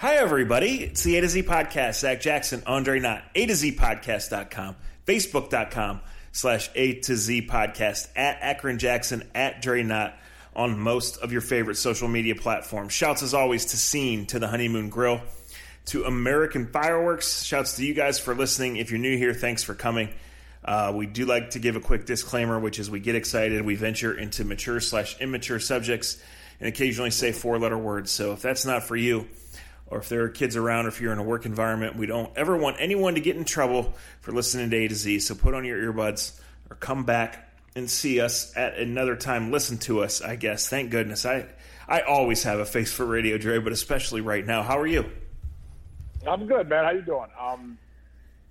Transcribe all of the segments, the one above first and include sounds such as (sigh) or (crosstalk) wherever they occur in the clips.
Hi, everybody. It's the A to Z podcast. Zach Jackson, Andre Knott, A to Z podcast.com, Facebook.com slash A to Z podcast, at Akron Jackson, at Dre Knott on most of your favorite social media platforms. Shouts as always to Scene, to the Honeymoon Grill, to American Fireworks. Shouts to you guys for listening. If you're new here, thanks for coming. Uh, we do like to give a quick disclaimer, which is we get excited, we venture into mature slash immature subjects, and occasionally say four letter words. So if that's not for you, or if there are kids around, or if you're in a work environment, we don't ever want anyone to get in trouble for listening to A to Z. So put on your earbuds or come back and see us at another time. Listen to us, I guess. Thank goodness. I I always have a face for radio, Dre, but especially right now. How are you? I'm good, man. How you doing? Um,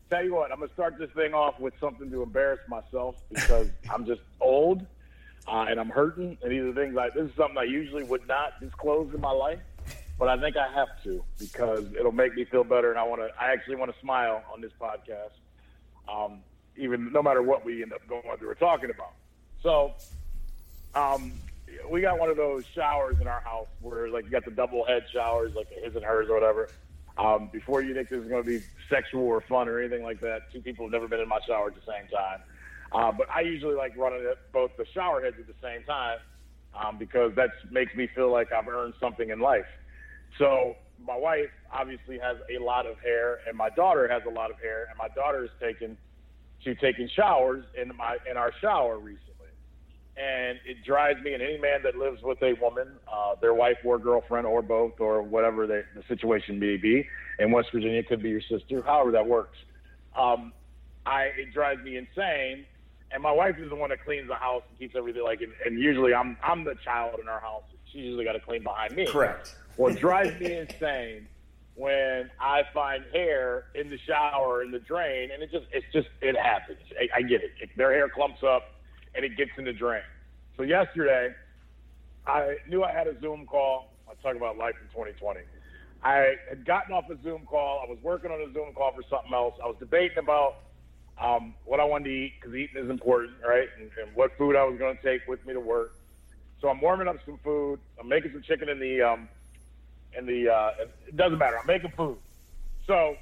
tell you what, I'm gonna start this thing off with something to embarrass myself because (laughs) I'm just old uh, and I'm hurting, and these are things like this is something I usually would not disclose in my life but I think I have to because it'll make me feel better, and I want to. I actually want to smile on this podcast, um, even no matter what we end up going through or talking about. So, um, we got one of those showers in our house where, like, you got the double head showers, like his and hers or whatever. Um, before you think this is going to be sexual or fun or anything like that, two people have never been in my shower at the same time. Uh, but I usually like running it, both the shower heads at the same time um, because that makes me feel like I've earned something in life. So my wife obviously has a lot of hair, and my daughter has a lot of hair, and my daughter is taking to taking showers in my in our shower recently, and it drives me and any man that lives with a woman, uh, their wife or girlfriend or both or whatever the, the situation may be. In West Virginia, it could be your sister, however that works. Um, I it drives me insane. And my wife is the one that cleans the house and keeps everything like. And, and usually, I'm I'm the child in our house. She's usually got to clean behind me. Correct what drives me insane when I find hair in the shower in the drain, and it just it's just it happens. I, I get it. it. Their hair clumps up and it gets in the drain. So yesterday, I knew I had a Zoom call. I talk about life in 2020. I had gotten off a Zoom call. I was working on a Zoom call for something else. I was debating about um, what I wanted to eat because eating is important, right? And, and what food I was going to take with me to work. So I'm warming up some food. I'm making some chicken in the um, and the uh, it doesn't matter. I'm making food, so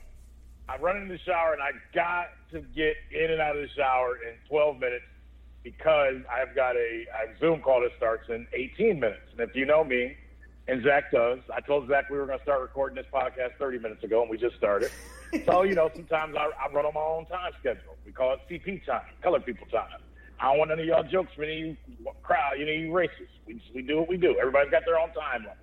I run into the shower and I got to get in and out of the shower in 12 minutes because I've got a, a Zoom call that starts in 18 minutes. And if you know me, and Zach does, I told Zach we were going to start recording this podcast 30 minutes ago, and we just started. so you know, sometimes I, I run on my own time schedule. We call it CP time, color people time. I don't want any of y'all jokes from any crowd, you know, you racists. We, we do what we do. Everybody's got their own time level.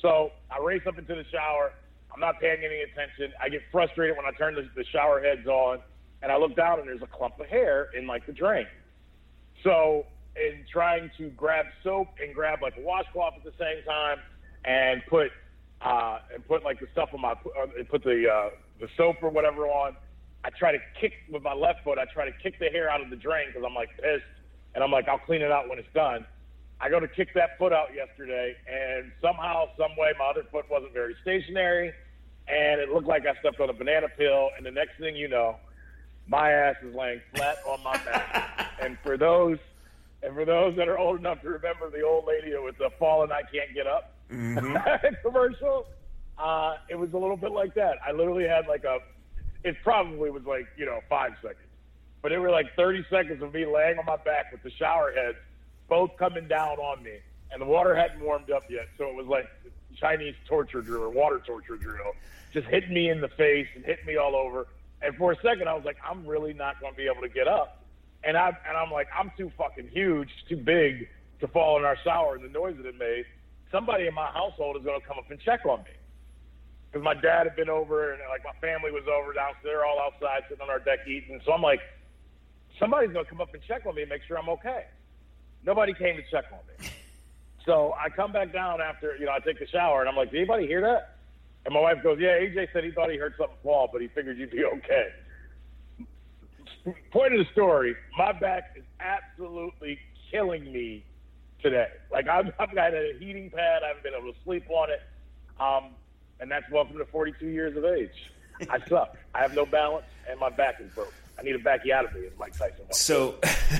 So I race up into the shower. I'm not paying any attention. I get frustrated when I turn the, the shower heads on, and I look down and there's a clump of hair in like the drain. So in trying to grab soap and grab like a washcloth at the same time, and put uh, and put like the stuff on my uh, and put the uh, the soap or whatever on. I try to kick with my left foot. I try to kick the hair out of the drain because I'm like pissed, and I'm like I'll clean it out when it's done. I go to kick that foot out yesterday, and somehow, some way, my other foot wasn't very stationary, and it looked like I stepped on a banana peel. And the next thing you know, my ass is laying flat on my back. (laughs) and for those, and for those that are old enough to remember the old lady with the fallen I can't get up mm-hmm. (laughs) commercial, uh, it was a little bit like that. I literally had like a, it probably was like you know five seconds, but it were like 30 seconds of me laying on my back with the shower head both coming down on me, and the water hadn't warmed up yet, so it was like Chinese torture drill or water torture drill, just hitting me in the face and hitting me all over. And for a second, I was like, I'm really not going to be able to get up. And I and I'm like, I'm too fucking huge, too big to fall in our shower and the noise that it made. Somebody in my household is going to come up and check on me because my dad had been over and like my family was over down, so they're all outside sitting on our deck eating. So I'm like, somebody's going to come up and check on me and make sure I'm okay. Nobody came to check on me. (laughs) So I come back down after, you know, I take the shower and I'm like, did anybody hear that? And my wife goes, yeah, AJ said he thought he heard something fall, but he figured you'd be okay. Point of the story, my back is absolutely killing me today. Like I've, I've got a heating pad. I haven't been able to sleep on it. Um, and that's welcome to 42 years of age. I suck. I have no balance, and my back is broke. I need a backy out of me, as Mike Tyson So,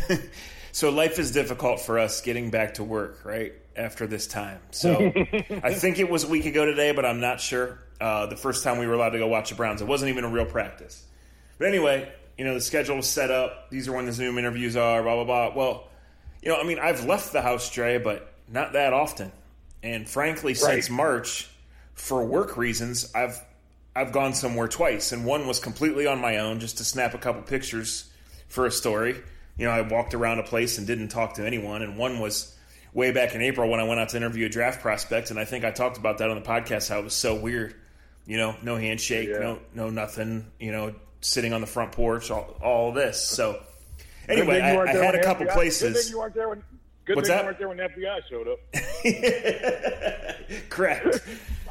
(laughs) So life is difficult for us getting back to work, right? after this time. So (laughs) I think it was a week ago today, but I'm not sure. Uh, the first time we were allowed to go watch the Browns, it wasn't even a real practice. But anyway, you know the schedule was set up. These are when the Zoom interviews are. Blah blah blah. Well, you know, I mean, I've left the house, Dre, but not that often. And frankly, right. since March, for work reasons, I've I've gone somewhere twice, and one was completely on my own, just to snap a couple pictures for a story. You know, I walked around a place and didn't talk to anyone, and one was way back in April when I went out to interview a draft prospect, and I think I talked about that on the podcast how it was so weird. You know, no handshake, yeah. no no nothing. You know, sitting on the front porch, all, all this. So anyway, I, I had a couple FBI. places. Good thing you weren't there when. Good What's thing that? you weren't there when the FBI showed up. (laughs) Correct.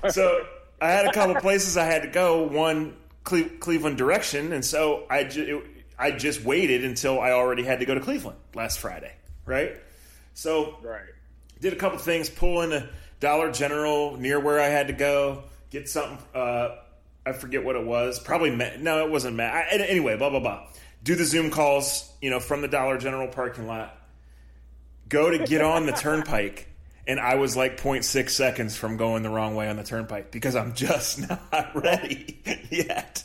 (laughs) so I had a couple places I had to go. One Cle- Cleveland direction, and so I ju- it, I just waited until I already had to go to Cleveland last Friday, right? So right. did a couple things, pull in a Dollar General near where I had to go, get something. Uh, I forget what it was. Probably Matt. No, it wasn't Matt. I, anyway, blah blah blah. Do the Zoom calls, you know, from the Dollar General parking lot. Go to get on the turnpike, and I was like 0.6 seconds from going the wrong way on the turnpike because I'm just (laughs) not ready yet.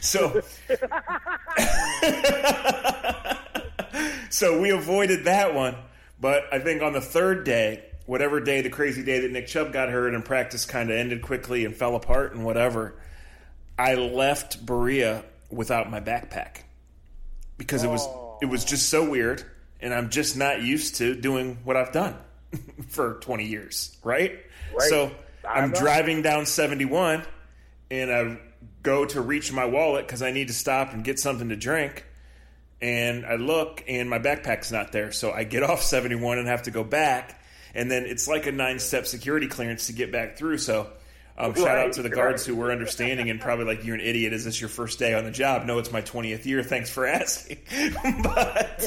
So, (laughs) so we avoided that one. But I think on the third day, whatever day, the crazy day that Nick Chubb got hurt and practice kind of ended quickly and fell apart and whatever, I left Berea without my backpack because it was it was just so weird, and I'm just not used to doing what I've done (laughs) for 20 years, right? right. So I'm driving down 71, and I go to reach my wallet because I need to stop and get something to drink. And I look, and my backpack's not there. So I get (laughs) off 71 and have to go back. And then it's like a nine step security clearance to get back through. So um, shout out to the guards right. who were understanding and probably like, you're an idiot. Is this your first day on the job? No, it's my 20th year. Thanks for asking. (laughs) but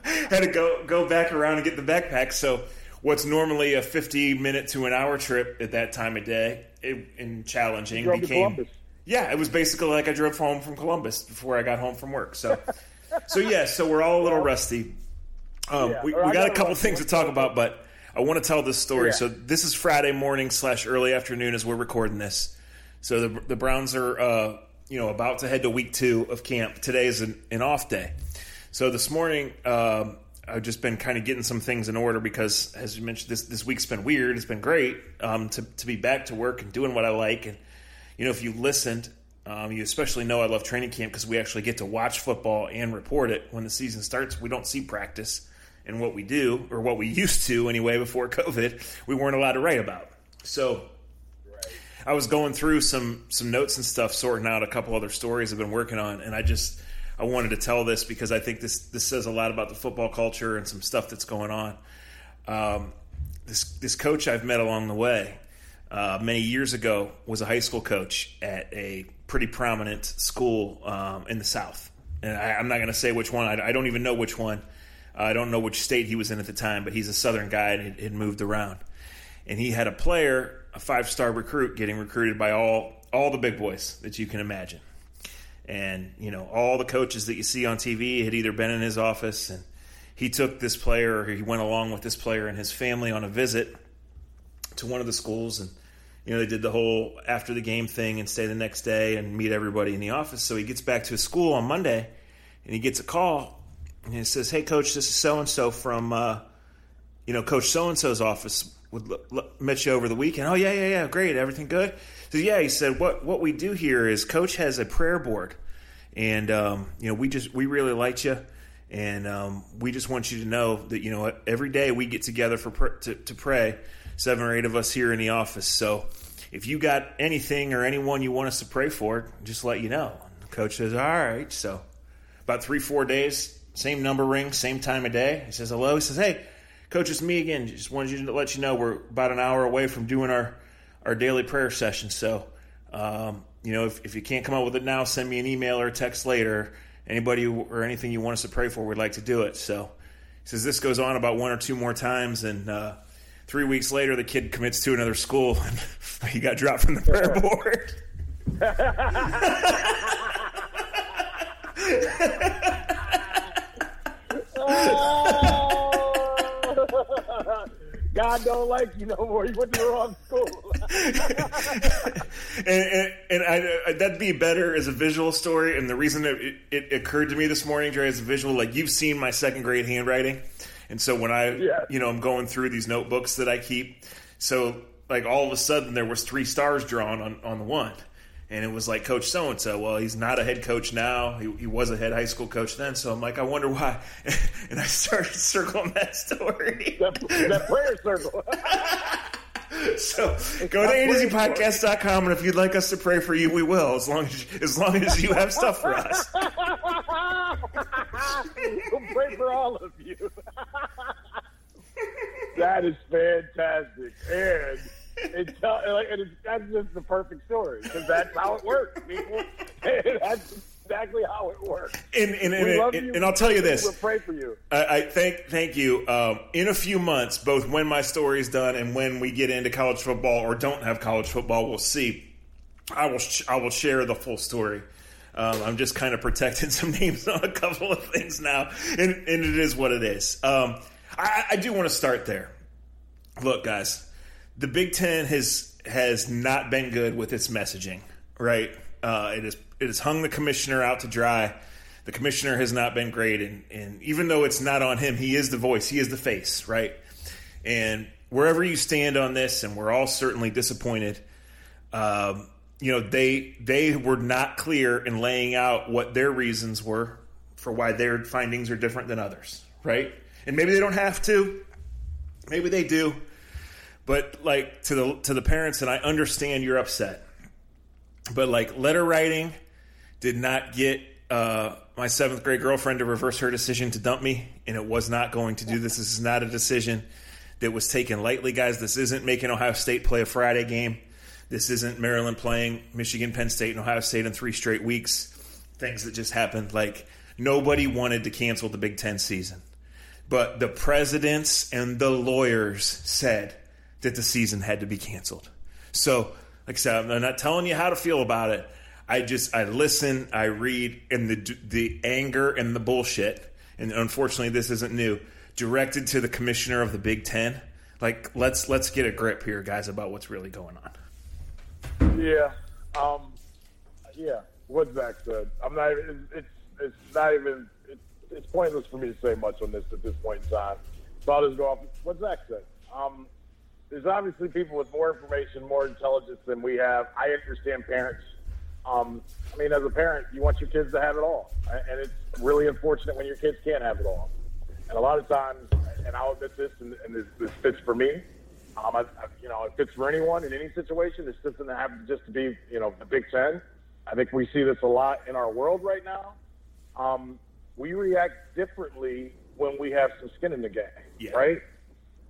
(laughs) had to go, go back around and get the backpack. So what's normally a 50 minute to an hour trip at that time of day it, and challenging became. Columbus. Yeah, it was basically like I drove home from Columbus before I got home from work. So, (laughs) so yeah, so we're all a little rusty. Um, Yeah, we, we got a couple things to talk about, but I want to tell this story. Yeah. So this is Friday morning slash early afternoon as we're recording this. So the the Browns are uh, you know about to head to week two of camp. Today is an, an off day. So this morning. Um, I've just been kind of getting some things in order because, as you mentioned, this this week's been weird. It's been great um, to to be back to work and doing what I like. And you know, if you listened, um, you especially know I love training camp because we actually get to watch football and report it when the season starts. We don't see practice, and what we do, or what we (laughs) used to anyway, before COVID, we weren't allowed to write about. So I was going through some some notes and stuff, sorting out a couple other stories I've been working on, and I just I wanted to tell this because I think this this says a lot about the football culture and some stuff that's going on. Um, this this coach I've met along the way uh, many years ago was a high school coach at a pretty prominent school um, in the South, and I, I'm not going to say which one. I, I don't even know which one. I don't know which state he was in at the time, but he's a Southern guy and had, moved around. And he had a player, a five star recruit, getting recruited by all all the big boys that you can imagine. And you know all the coaches that you see on TV had either been in his office, and he took this player, or he went along with this player and his family on a visit to one of the schools, and you know they did the whole after the game thing and stay the next day and meet everybody in the office. So he gets back to his school on Monday, and he gets a call, and he says, "Hey, coach, this is so and so from." Uh, you know, Coach So and So's office would l- l- met you over the weekend. Oh yeah, yeah, yeah, great, everything good. So yeah, he said, what what we do here is Coach has a prayer board, and um, you know, we just we really liked you, and um, we just want you to know that you know every day we get together for pr- to, to pray, seven or eight of us here in the office. So if you got anything or anyone you want us to pray for, just let you know. And coach says, all right. So about three four days, same number rings, same time of day. He says hello. He says, hey. Coach, it's me again. Just wanted you to let you know we're about an hour away from doing our, our daily prayer session. So, um, you know, if, if you can't come up with it now, send me an email or a text later. Anybody or anything you want us to pray for, we'd like to do it. So, he says this goes on about one or two more times, and uh, three weeks later, the kid commits to another school, and (laughs) he got dropped from the prayer board. (laughs) (laughs) (laughs) God don't like you no more. You went to the wrong school. (laughs) and and, and I, I, that'd be better as a visual story. And the reason it, it, it occurred to me this morning, Dre, as a visual, like you've seen my second grade handwriting, and so when I, Yeah. you know, I'm going through these notebooks that I keep, so like all of a sudden there was three stars drawn on on the one. And it was like Coach So and So. Well, he's not a head coach now. He, he was a head high school coach then. So I'm like, I wonder why. (laughs) And I started (laughs) circling that story. that, that prayer circle. (laughs) So go to A to and if you'd like us to pray for you, we will, as long as as long as you have stuff for us. we'll pray for all of you. that is fantastic, and it's, uh, like, and it's that's just the perfect story because that's how it works, people. (laughs) that's exactly how it works. And and, We and, love and, you. and I'll tell you this. We'll pray for you. I, I thank thank you. Um, in a few months, both when my story is done and when we get into college football or don't have college football, we'll see. I will sh- I will share the full story. Um, I'm just kind of protecting (laughs) some names on a couple of things now, and, and it is what it is. Um, I, I do want to start there. Look, guys, the Big Ten has has not been good with its messaging. Right? Uh, it is it has hung the commissioner out to dry. The commissioner has not been great, and, and even though it's not on him, he is the voice, he is the face, right? And wherever you stand on this, and we're all certainly disappointed. Um, you know, they they were not clear in laying out what their reasons were for why their findings are different than others, right? And maybe they don't have to, maybe they do, but like to the to the parents, and I understand you're upset, but like letter writing did not get uh, my seventh grade girlfriend to reverse her decision to dump me, and it was not going to do this. This is not a decision that was taken lightly, guys. This isn't making Ohio State play a Friday game. This isn't Maryland playing Michigan, Penn State, and Ohio State in three straight weeks. Things that just happened. Like nobody wanted to cancel the Big Ten season, but the presidents and the lawyers said that the season had to be canceled. So, like I said, I'm not telling you how to feel about it. I just I listen, I read, and the the anger and the bullshit. And unfortunately, this isn't new. Directed to the commissioner of the Big Ten. Like let's let's get a grip here, guys, about what's really going on. Yeah. Um, yeah. What Zach said. I'm not. Even, it's it's not even. It's, it's pointless for me to say much on this at this point in time. So I'll just go off what Zach said. Um, there's obviously people with more information, more intelligence than we have. I understand parents. Um, I mean, as a parent, you want your kids to have it all, and it's really unfortunate when your kids can't have it all. And a lot of times, and I'll admit this, and, and this, this fits for me. Um, I, I, you know, it fits for anyone in any situation. This doesn't have just to be, you know, the Big Ten. I think we see this a lot in our world right now. Um, we react differently when we have some skin in the game, Yeah. right?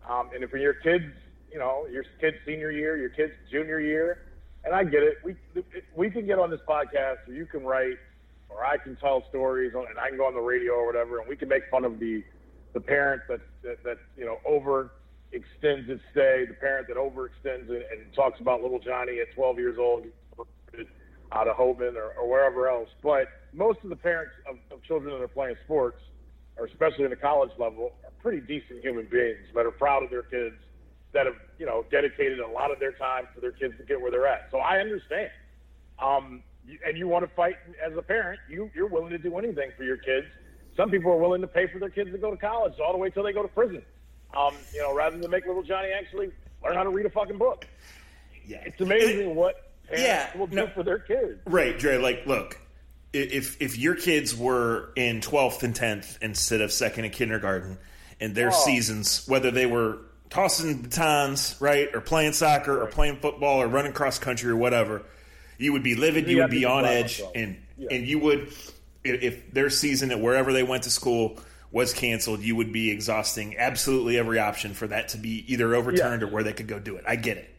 Um, and if your kids, you know, your kid's senior year, your kid's junior year, and I get it. We we can get on this podcast, or you can write, or I can tell stories, and I can go on the radio or whatever, and we can make fun of the the parent that that, that you know over extends its stay, the parent that overextends and, and talks about little Johnny at 12 years old out of Hoban or, or wherever else. But most of the parents of, of children that are playing sports, or especially in the college level, are pretty decent human beings that are proud of their kids, that have you know dedicated a lot of their time for their kids to get where they're at. So I understand. Um, and you want to fight as a parent, you you're willing to do anything for your kids. Some people are willing to pay for their kids to go to college all the way till they go to prison. Um, you know, rather than make little Johnny actually learn how to read a fucking book. Yeah, It's amazing what parents Yeah, will do no. for their kids. Right, Dre. Like, look, if if your kids were in twelfth and tenth instead of second and kindergarten, and their Oh. seasons, whether they were tossing batons, right, or playing soccer, or playing football, or running cross country, or whatever, you would be livid. You Yeah, would be on edge, myself. and Yeah. and you would, if, their season at wherever they went to school was canceled, you would be exhausting absolutely every option for that to be either overturned or where they could go do it. I get it,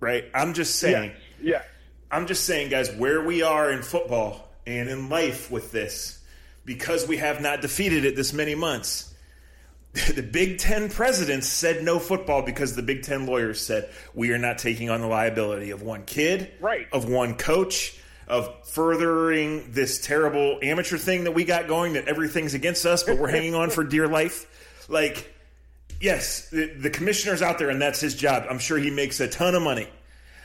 right? I'm just saying. Yeah. Yeah. I'm just saying, guys, where we are in football and in life with this, because we have not defeated it this many months. (laughs) The Big Ten presidents said no football because the Big Ten lawyers said we are not taking on the liability of one kid, Right. of one coach, of furthering this terrible amateur thing that we got going that everything's against us, but we're hanging on for dear life. Like, yes, the, the commissioner's out there and that's his job. I'm sure he makes a ton of money,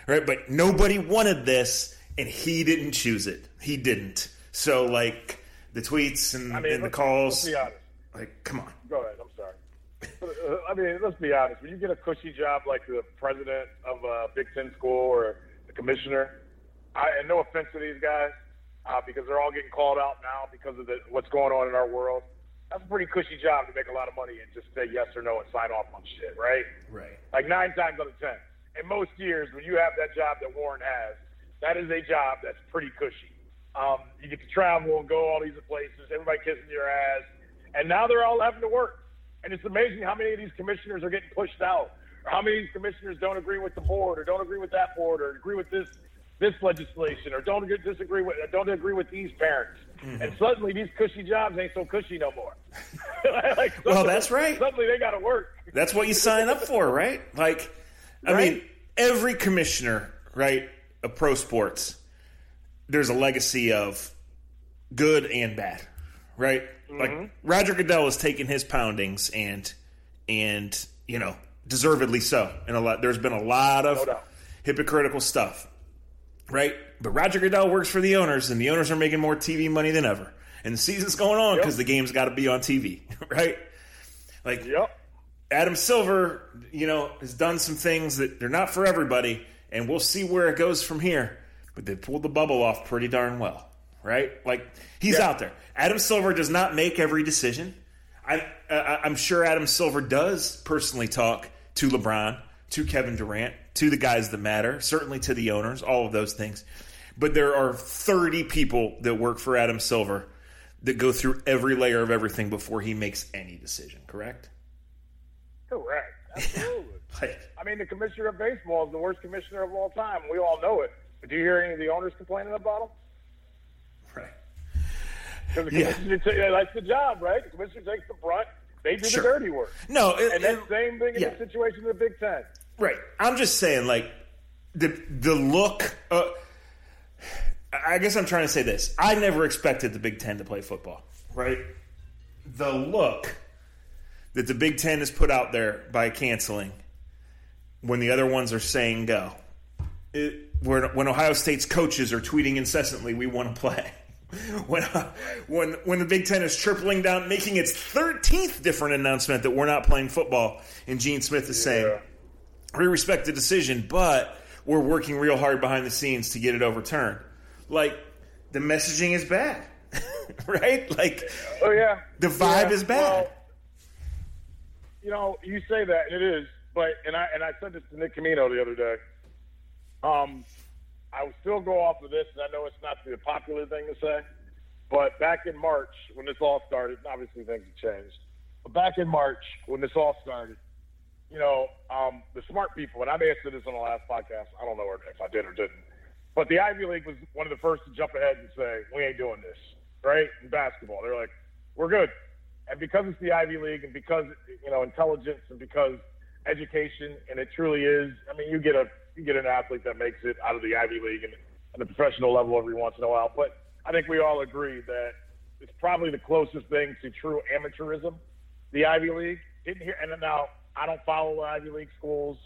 right? But nobody wanted this, and he didn't choose it. He didn't. So like the tweets and, I mean, and the calls, Let's be honest. like come on. Go ahead. I mean, let's be honest. When you get a cushy job like the president of a Big Ten school or the commissioner, I, and no offense to these guys, uh, because they're all getting called out now because of the, what's going on in our world. That's a pretty cushy job to make a lot of money and just say yes or no and sign off on shit, right? Right. Like nine times out of ten. In most years, when you have that job that Warren has, that is a job that's pretty cushy. Um, you get to travel and go all these places, everybody kissing your ass, and now they're all having to work. And it's amazing how many of these commissioners are getting pushed out, or how many of these commissioners don't agree with the board, or don't agree with that board, or agree with this this legislation, or don't agree, disagree with don't agree with these parents. Mm-hmm. And suddenly, these cushy jobs ain't so cushy no more. (laughs) Like, Well, that's right. Suddenly, they got to work. That's what you sign up for, right? Like, I Right? mean, every commissioner, right, of pro sports, there's a legacy of good and bad, right? Like mm-hmm. Roger Goodell has taken his poundings and and you know deservedly so. And a lot, there's been a lot of No hypocritical stuff, right? But Roger Goodell works for the owners, and the owners are making more TV money than ever. And the season's going on because the game's got to be on TV, (laughs) right? Like, Yep. Adam Silver, you know, has done some things that they're not for everybody, and we'll see where it goes from here. But they pulled the bubble off pretty darn well, right? Like he's Yeah. out there. Adam Silver does not make every decision. I, uh, I, I'm sure Adam Silver does personally talk to LeBron, to Kevin Durant, to the guys that matter, certainly to the owners, all of those things. But there are 30 people that work for Adam Silver that go through every layer of everything before he makes any decision. Correct? Correct. (laughs) Absolutely. Like, I mean, the commissioner of baseball is the worst commissioner of all time. We all know it. But do you hear any of the owners complaining about him? (laughs) the Yeah. commissioner, ta- that's the job, right? The commissioner takes the brunt. They do Sure. the dirty work. No, it, And that it- same thing in the situation in the Big Ten. right. I'm just saying, like the the look. Uh, I guess I'm trying to say this. I never expected the Big Ten to play football. Right. The look that the Big Ten has put out there by canceling when the other ones are saying go. It, when Ohio State's coaches are tweeting incessantly, we want to play. (laughs) When, when when the Big Ten is tripling down, making its 13th different announcement that we're not playing football, and Gene Smith is saying, we respect the decision, but we're working real hard behind the scenes to get it overturned. Like the messaging is bad, (laughs) right? Like Oh yeah, The vibe Yeah, is bad. Well, you know, you say that and it is, but and I and I said this to Nick Camino the other day. Um, I would still go off of this, and I know it's not the popular thing to say, but back in March when this all started, obviously things have changed. But back in March when this all started, you know, um, the smart people, and I may have said this on the last podcast. I don't know if I did or didn't. But the Ivy League was one of the first to jump ahead and say, we ain't doing this, right? In basketball. They're like, we're good. And because it's the Ivy League and because, you know, intelligence and because education, and it truly is, I mean, you get a, get an athlete that makes it out of the Ivy League and at the professional level every once in a while. But I think we all agree that it's probably the closest thing to true amateurism, the Ivy League. Didn't hear, and now I don't follow Ivy League schools.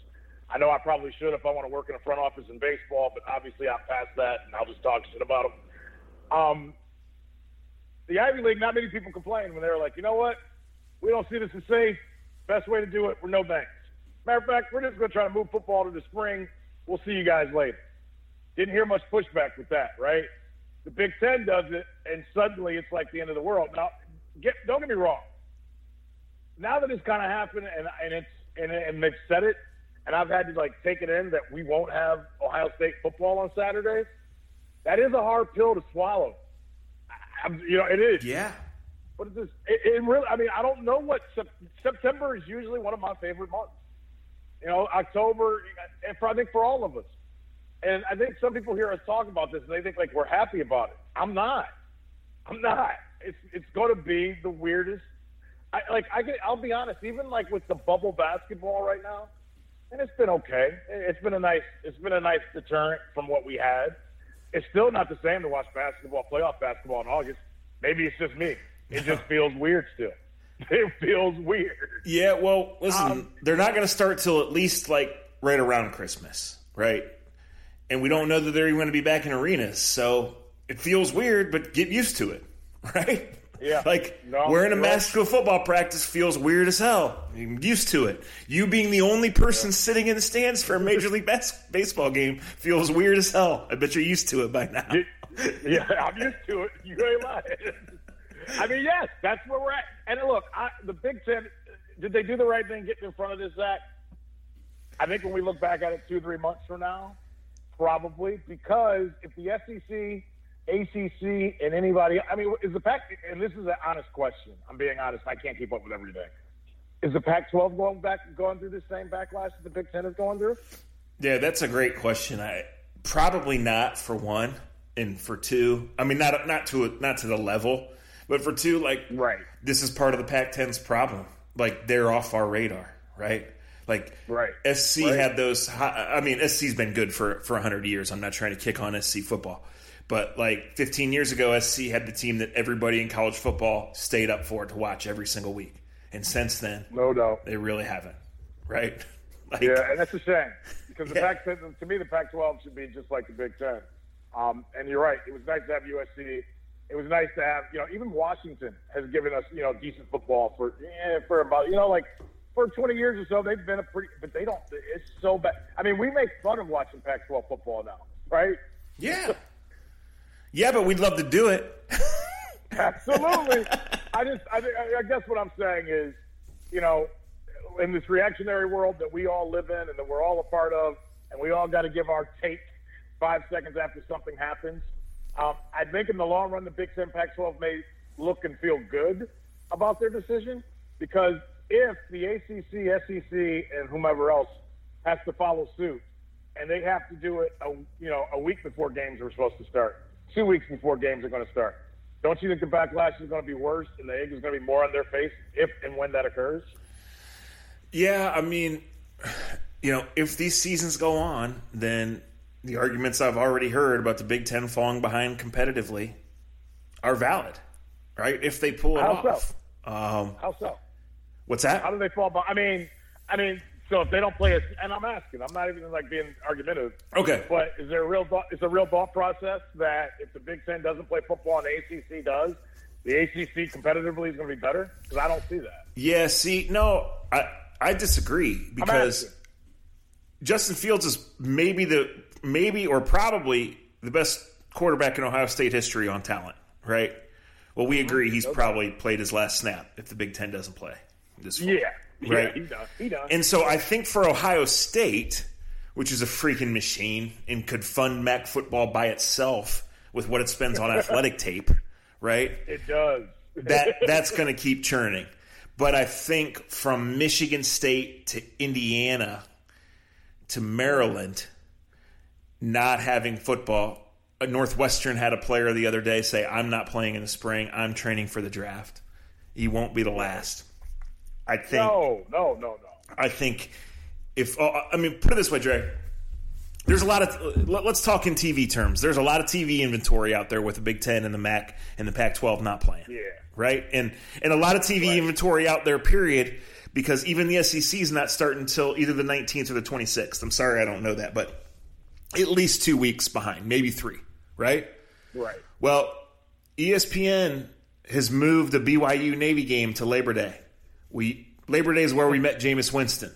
I know I probably should if I want to work in a front office in baseball, but obviously I'm past that, and I'll just talk shit about them. Um, the Ivy League, not many people complain when they're like, you know what, we don't see this as safe. Best way to do it, we're no banks. Matter of fact, we're just going to try to move football to the spring. We'll see you guys later. Didn't hear much pushback with that, right? The Big Ten does it, and suddenly it's like the end of the world. Now, get, don't get me wrong. Now that it's kind of happened, and and it's and, and they've said it, and I've had to like take it in that we won't have Ohio State football on Saturdays. That is a hard pill to swallow. I, I'm, you know, it is. yeah, But it's just, it, it really, I mean, I don't know what Sep- September is usually one of my favorite months. You know, October, and for, I think for all of us. And I think some people hear us talk about this and they think like we're happy about it. I'm not. I'm not. It's it's going to be the weirdest. I like I can I'll be honest. Even like with the bubble basketball right now, and it's been okay. It's been a nice. It's been a nice deterrent from what we had. It's still not the same to watch basketball, playoff basketball in August. Maybe it's just me. It just (laughs) feels weird still. (laughs) it feels weird. Yeah, well, listen, um, they're not going to start till at least like right around Christmas, right? And we don't know that they're even going to be back in arenas, so it feels weird, but get used to it, (laughs) right? Yeah. Like no, wearing a mask to a football practice feels weird as hell. I'm used to it. You being the only person yeah. sitting in the stands for a Major (laughs) League bas- Baseball game feels weird as hell. I bet you're used to it by now. yeah, I'm used to it. You ain't lying. I mean, yes, that's where we're at. And look, I, the Big Ten, did they do the right thing getting in front of this, Zach? I think when we look back at it two, three months from now, probably because if the SEC, ACC, and anybody, I mean, is the Pac, and this is an honest question. I'm being honest. I can't keep up with everything. Is the Pac-12 going back, going through the same backlash that the Big Ten is going through? Yeah, that's a great question. I probably not for one, and for two, I mean, not not to not to the level but for two, like, right, this is part of the Pac-10's problem. Like, they're off our radar, right? Like, right. SC right. had those. I mean, SC's been good for for hundred years. I'm not trying to kick on SC football, but like 15 years ago, SC had the team that everybody in college football stayed up for to watch every single week. And since then, no doubt, they really haven't, right? (laughs) Like, yeah, and that's a shame because the (laughs) yeah. Pac-10, to me, the Pac-12 should be just like the Big Ten. Um, and you're right; it was nice to have USC it was nice to have, you know, even Washington has given us, you know, decent football for eh, for about, you know, like for 20 years or so. They've been a pretty, but they don't. It's so bad. I mean, we make fun of watching Pac-12 football now, right? Yeah. Yeah, but we'd love to do it. (laughs) Absolutely. I just, I, I guess what I'm saying is, you know, in this reactionary world that we all live in and that we're all a part of, and we all got to give our take five seconds after something happens um, I think in the long run, the Big Ten Pac 12 may look and feel good about their decision because if the ACC, SEC, and whomever else has to follow suit, and they have to do it, a, you know, a week before games are supposed to start, two weeks before games are going to start. Don't you think the backlash is going to be worse and the egg is going to be more on their face if and when that occurs? Yeah, I mean, you know, if these seasons go on, then the arguments I've already heard about the Big Ten falling behind competitively are valid, right? If they pull it How off. So? Um, How so? What's that? How do they fall behind? I mean, I mean, so if they don't play it, and I'm asking, I'm not even like being argumentative. Okay. But is there a real thought, is a real thought process that if the Big Ten doesn't play football and the ACC does, the ACC competitively is going to be better? Because I don't see that. Yeah. See, no, I I disagree because Justin Fields is maybe the maybe or probably the best quarterback in Ohio State history on talent, right? Well, we agree he's okay. probably played his last snap if the Big Ten doesn't play this fall. Yeah, right. Yeah, he does. He does. And so I think for Ohio State, which is a freaking machine and could fund MAC football by itself with what it spends on (laughs) athletic tape, right? It does. that that's going to keep churning. But I think from Michigan State to Indiana to Maryland not having football. Uh, Northwestern had a player the other day say, I'm not playing in the spring. I'm training for the draft. He won't be the last. I think. No, no, no, no. I think if, oh, I mean, put it this way, Dre. There's a lot of, let's talk in TV terms. There's a lot of TV inventory out there with the Big Ten and the MAC and the Pac 12 not playing. Yeah. Right? And, and a lot of TV right. inventory out there, period, because even the SEC is not starting until either the 19th or the 26th. I'm sorry, I don't know that, but at least two weeks behind, maybe three, right? Right. Well, ESPN has moved the BYU Navy game to Labor Day. We Labor Day is where we met Jameis Winston,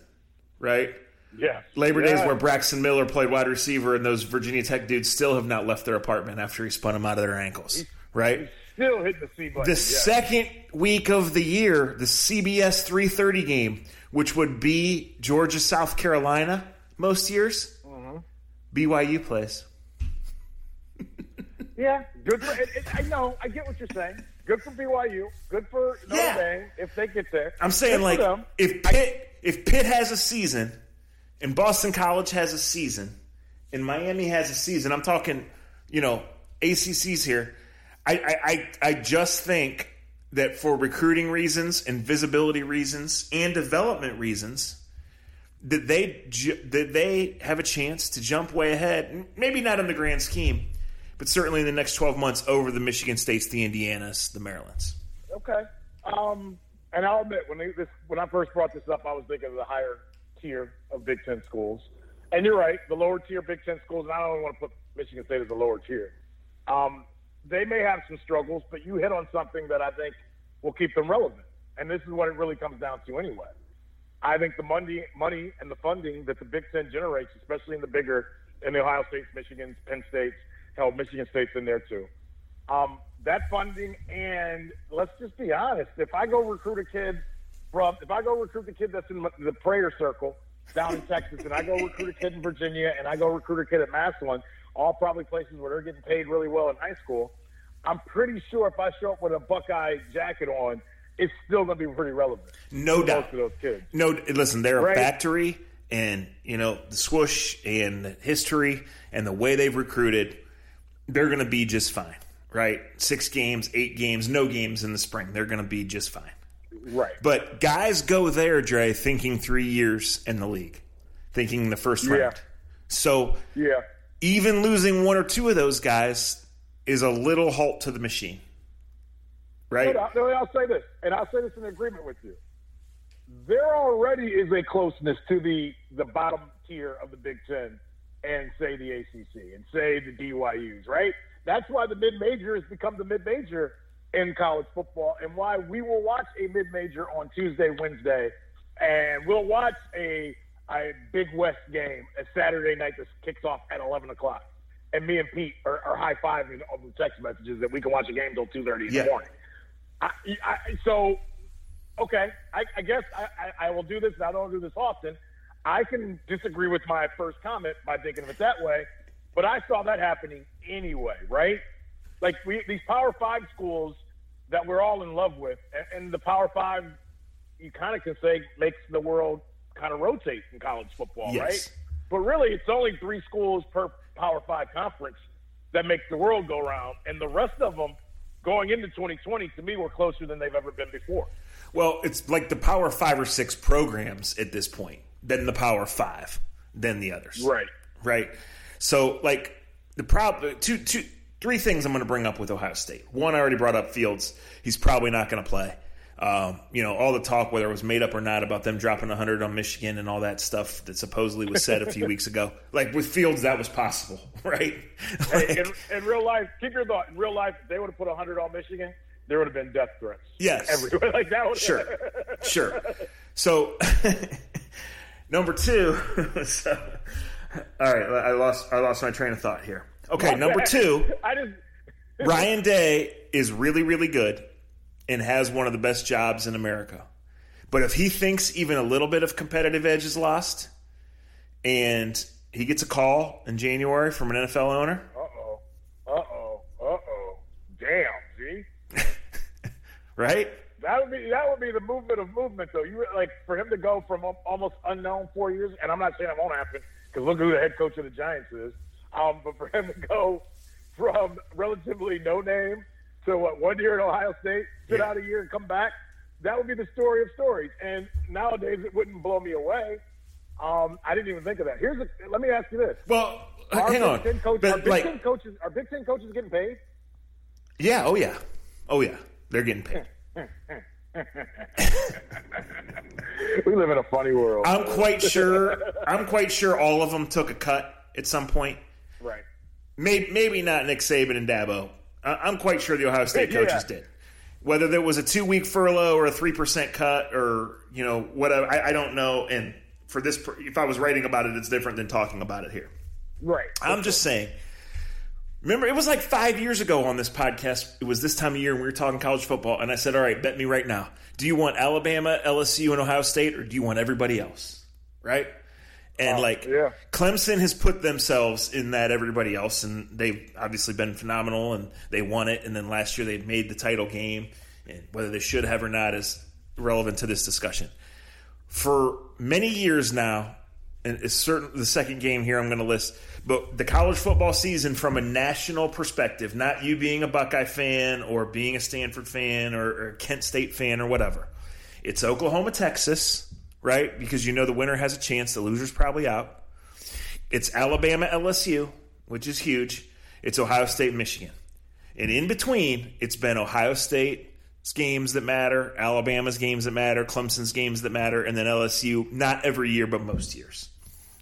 right? Yeah. Labor yeah. Day is where Braxton Miller played wide receiver, and those Virginia Tech dudes still have not left their apartment after he spun them out of their ankles, right? Still hitting the C button. The yeah. second week of the year, the CBS 3:30 game, which would be Georgia South Carolina most years BYU plays. (laughs) yeah, good for. It, it, I know. I get what you're saying. Good for BYU. Good for Notre yeah. Dame if they get there. I'm saying good like if Pitt if Pitt has a season, and Boston College has a season, and Miami has a season, I'm talking, you know, ACCs here. I I I, I just think that for recruiting reasons and visibility reasons and development reasons that they that they have a chance to jump way ahead. Maybe not in the grand scheme, but certainly in the next twelve months over the Michigan States, the Indianas, the Marylands. Okay. Um, and I'll admit when they, this when I first brought this up, I was thinking of the higher tier of Big Ten schools. And you're right, the lower tier Big Ten schools, and I don't want to put Michigan State as a lower tier. Um, they may have some struggles, but you hit on something that I think will keep them relevant. And this is what it really comes down to anyway. I think the money, money and the funding that the Big Ten generates, especially in the bigger, in the Ohio States, Michigan's, Penn States, hell, Michigan State's in there too. Um, that funding, and let's just be honest, if I go recruit a kid from, if I go recruit the kid that's in the prayer circle down in Texas, and I go recruit a kid in Virginia, and I go recruit a kid at Massillon, all probably places where they're getting paid really well in high school. I'm pretty sure if I show up with a Buckeye jacket on, it's still going to be pretty relevant. No to doubt. Of those kids. No, listen, they're Right. a factory, and you know the swoosh and the history and the way they've recruited, they're going to be just fine, right? Six games, eight games, no games in the spring, they're going to be just fine. Right. But guys go there, Dre, thinking three years in the league, thinking the first Yeah. round. So Yeah. even losing one or two of those guys is a little halt to the machine, right? But uh, I, I'll say this, and I'll say this in agreement with you. There already is a closeness to the the bottom tier of the Big Ten and say the ACC and say the BYU's, right? That's why the mid major has become the mid major in college football, and why we will watch a mid major on Tuesday, Wednesday, and we'll watch a a Big West game a Saturday night that kicks off at eleven o'clock. And me and Pete are, are high fiving over text messages that we can watch a game till two thirty in Yeah. the morning. I, I, so, okay, I, I guess I, I, I will do this. and I don't do this often. I can disagree with my first comment by thinking of it that way, but I saw that happening anyway, right? Like we, these Power Five schools that we're all in love with, and, and the Power Five, you kind of can say makes the world kind of rotate in college football, Yes. right? But really, it's only three schools per Power Five conference that make the world go round, and the rest of them going into 2020 to me were closer than they've ever been before. Well, it's like the Power Five or six programs at this point, then the Power Five, then the others. Right. Right. So, like the prob two, two, three things I'm going to bring up with Ohio State. One, I already brought up Fields. He's probably not going to play. Um, you know, all the talk, whether it was made up or not, about them dropping 100 on Michigan and all that stuff that supposedly was said a few (laughs) weeks ago. Like with Fields, that was possible, (laughs) right? Like- in, in real life, keep your thought. In real life, if they would have put 100 on Michigan, there would have been death threats. Yes. Everywhere. (laughs) Like that would Sure, sure. So, number two. so, all right, I lost. I lost my train of thought here. Okay, number two. I just. Ryan Day is really, really good and has one of the best jobs in America. But if he thinks even a little bit of competitive edge is lost, and he gets a call in January from an NFL owner, Uh oh. Uh oh. Uh oh. Damn. See. (laughs) right? That would be that would be the movement of movement, though. You like for him to go from almost unknown four years, and I'm not saying it won't happen because look who the head coach of the Giants is. Um, but for him to go from relatively no name to what one year at Ohio State, sit Yeah. out a year and come back, that would be the story of stories. And nowadays, it wouldn't blow me away. Um, I didn't even think of that. Here's a, let me ask you this: Well, Are hang Big on. Ten coaches, are But Big like, Ten coaches are Big Ten coaches getting paid? yeah, oh yeah, oh yeah, they're getting paid. (laughs) We live in a funny world. I'm quite sure. I'm quite sure all of them took a cut at some point. right. Maybe, maybe not Nick Saban and Dabo. I- I'm quite sure the Ohio State (laughs) Yeah. coaches did. Whether there was a two week furlough or a three percent cut or you know whatever, I, I don't know. And for this, if I was writing about it, it's different than talking about it here. Right. I'm just saying. Remember, it was like five years ago on this podcast. It was this time of year, and we were talking college football, and I said, "All right, bet me right now. Do you want Alabama, LSU, and Ohio State, or do you want everybody else?" Right? And oh, like, yeah. Clemson has put themselves in that everybody else, and they've obviously been phenomenal, and they won it. And then last year they made the title game, and whether they should have or not is relevant to this discussion. For many years now, and it's certain the second game here I'm going to list, but the college football season from a national perspective, not you being a Buckeye fan or being a Stanford fan or, or Kent State fan or whatever. It's Oklahoma, Texas, right? Because you know the winner has a chance, the loser's probably out. It's Alabama, LSU, which is huge. It's Ohio State, Michigan. And in between, it's been Ohio State, games that matter, Alabama's games that matter, Clemson's games that matter, and then LSU. Not every year, but most years,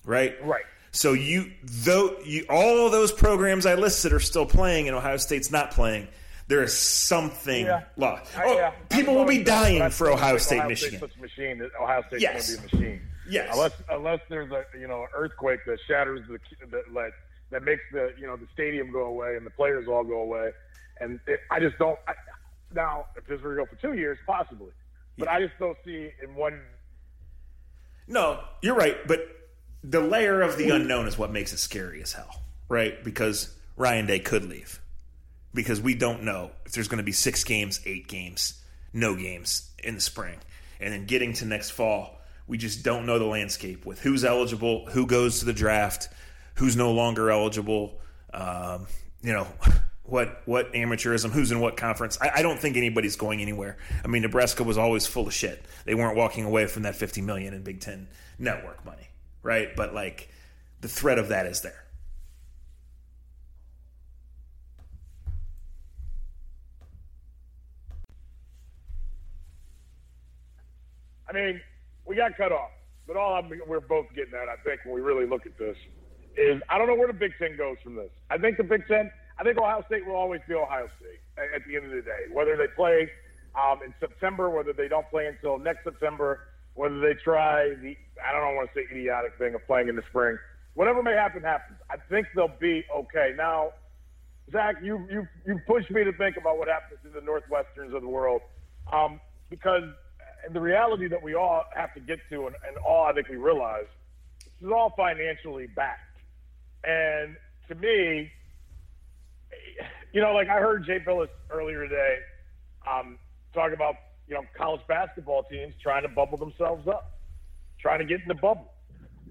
right? Right. So you, though, you, all those programs I listed are still playing, and Ohio State's not playing. There is something Yeah. lost. Oh, yeah. people will be dying for Ohio State, Ohio Michigan. State's such a machine. That Ohio State's Yes. going to be a machine. Yes. Unless unless there's a you know earthquake that shatters the that that, that makes the you know the stadium go away and the players all go away, and it, I just don't. I, now, if this were to go for two years, possibly, but I just don't see in one. No, you're right, but the layer of the unknown is what makes it scary as hell, right? Because Ryan Day could leave. Because we don't know if there's going to be six games, eight games, no games in the spring. And then getting to next fall, we just don't know the landscape with who's eligible, who goes to the draft, who's no longer eligible, um, you know, (laughs) what what amateurism, who's in what conference. I, I don't think anybody's going anywhere. I mean, Nebraska was always full of shit. They weren't walking away from that 50 million in Big Ten network money, right? But like the threat of that is there. I mean, we got cut off, but all I'm, we're both getting at, I think, when we really look at this, is I don't know where the Big Ten goes from this. I think the Big Ten, I think Ohio State will always be Ohio State at, the end of the day. Whether they play um, in September, whether they don't play until next September, whether they try the, I don't want to say idiotic thing of playing in the spring. Whatever may happen, happens. I think they'll be okay. Now, Zach, you you you pushed me to think about what happens to the Northwesterns of the world, um, because the reality that we all have to get to, and, and all I think we realize, this is all financially backed. And to me, you know, like I heard Jay Bilas earlier today um, talk about you know college basketball teams trying to bubble themselves up, trying to get in the bubble.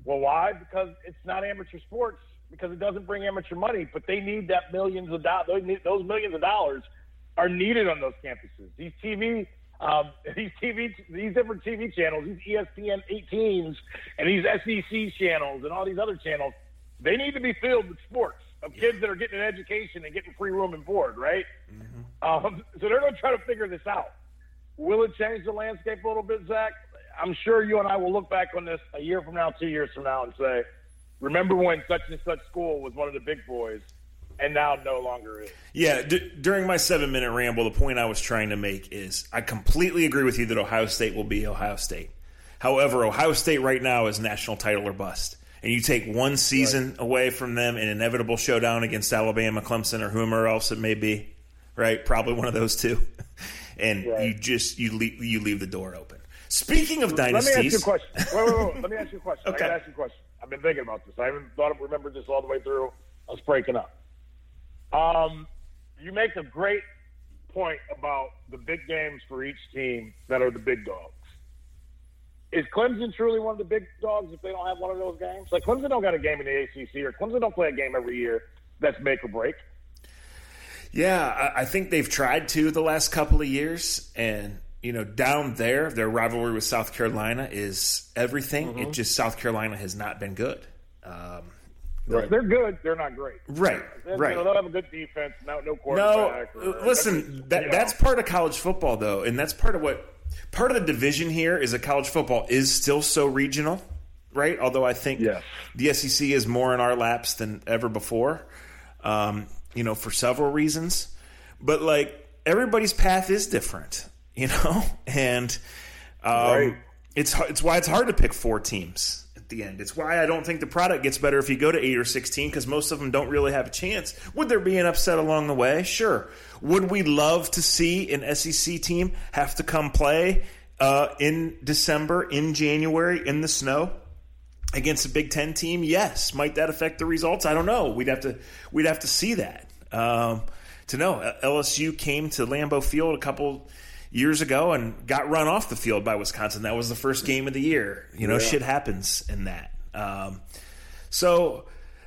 Well, why? Because it's not amateur sports. Because it doesn't bring amateur money, but they need that millions of dollars. Those, those millions of dollars are needed on those campuses. These TV, um, (laughs) these TV, these different TV channels, these ESPN 18s, and these SEC channels, and all these other channels, they need to be filled with sports of kids that are getting an education and getting free room and board, right? Um, so they're going to try to figure this out. Will it change the landscape a little bit, Zach? I'm sure you and I will look back on this a year from now, two years from now, and say, remember when such and such school was one of the big boys and now no longer is. Yeah, d- during my seven minute ramble, the point I was trying to make is I completely agree with you that Ohio State will be Ohio State. However, Ohio State right now is national title or bust. And you take one season away from them in inevitable showdown against Alabama, Clemson, or whomever else it may be, right? Probably one of those two. (laughs) And Right. you just you leave, you leave the door open. Speaking of dynasties, Let me ask you a question. Wait, wait, wait. Let me ask you a question. (laughs) Okay. I got to ask you a question. I've been thinking about this. I haven't thought of, remembered this all the way through. I was breaking up. Um, you make a great point about the big games for each team that are the big dogs. Is Clemson truly one of the big dogs if they don't have one of those games? Like Clemson don't got a game in the ACC, or Clemson don't play a game every year that's make or break. Yeah, I, think they've tried to the last couple of years, and you know, down there, their rivalry with South Carolina is everything. It just South Carolina has not been good. Um, They're good. They're not great. right, They're- right. You know, they'll have a good defense. No, no No, or- uh, listen, that, you know. that's part of college football, though, and that's part of what part of the division here is that college football is still so regional, right? Although I think Yes. the SEC is more in our laps than ever before, um, you know, for several reasons. But like everybody's path is different, (laughs) you know, and um, Right. it's it's why it's hard to pick four teams the end. It's why I don't think the product gets better if you go to eight or sixteen because most of them don't really have a chance. Would there be an upset along the way? Sure. Would we love to see an SEC team have to come play uh, in December, in January, in the snow? against a Big Ten team, yes. Might that affect the results? I don't know. We'd have to we'd have to see that um, to know. LSU came to Lambeau Field a couple years ago and got run off the field by Wisconsin. That was the first game of the year. You know, shit happens in that. Um, so,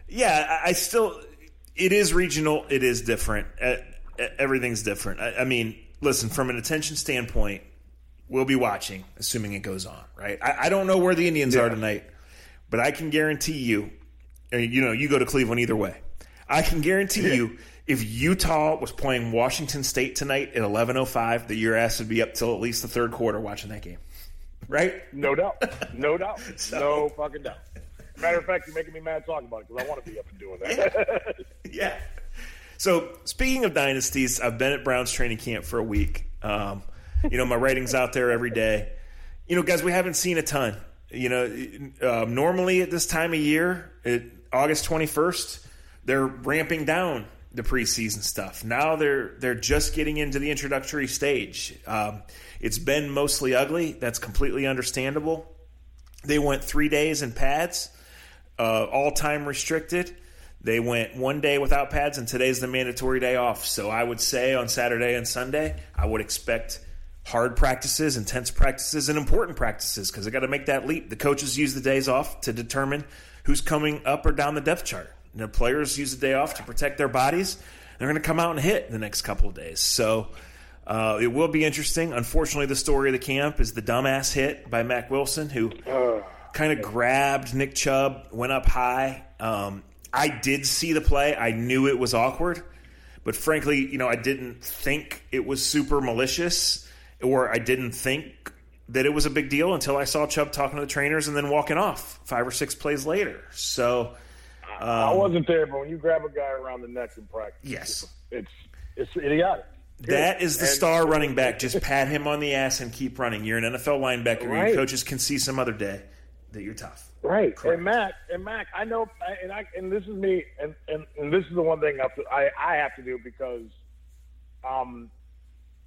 yeah, I, I still it is regional. It is different. Uh, everything's different. I, I mean, listen, from an attention standpoint, we'll be watching, assuming it goes on. Right? I, I don't know where the Indians are tonight. But I can guarantee you, you know, you go to Cleveland either way. I can guarantee you, if Utah was playing Washington State tonight at eleven oh five, that your ass would be up till at least the third quarter watching that game. Right? No doubt. No (laughs) doubt. so, no fucking doubt. Matter of fact, you're making me mad talking about it because I want to be up and doing that. yeah. (laughs) yeah. So speaking of dynasties, I've been at Browns training camp for a week. Um, you know, my writing's out there every day. You know, guys, we haven't seen a ton. You know, uh, normally at this time of year, at August 21st, they're ramping down the preseason stuff. Now they're they're just getting into the introductory stage. Um, it's been mostly ugly. That's completely understandable. They went three days in pads, uh, all time restricted. They went one day without pads, and today's the mandatory day off. So I would say on Saturday and Sunday, I would expect hard practices, intense practices, and important practices because they got to make that leap. The coaches use the days off to determine who's coming up or down the depth chart. The players use the day off to protect their bodies. They're going to come out and hit the next couple of days. So uh, it will be interesting. Unfortunately, the story of the camp is the dumbass hit by Mack Wilson, who kind of grabbed Nick Chubb, went up high. Um, I did see the play. I knew it was awkward, but frankly, you know, I didn't think it was super malicious, or I didn't think that it was a big deal until I saw Chubb talking to the trainers and then walking off five or six plays later. So um, I wasn't there, but when you grab a guy around the neck in practice, yes, it's it's, it's idiotic. That is the and, star running back. Just pat him on the ass and keep running. You're an NFL linebacker. Right. Your coaches can see some other day that you're tough. Right. Correct. And Mack, and Mack, I know, and I, and this is me, and, and, and this is the one thing I, I have to do because, um,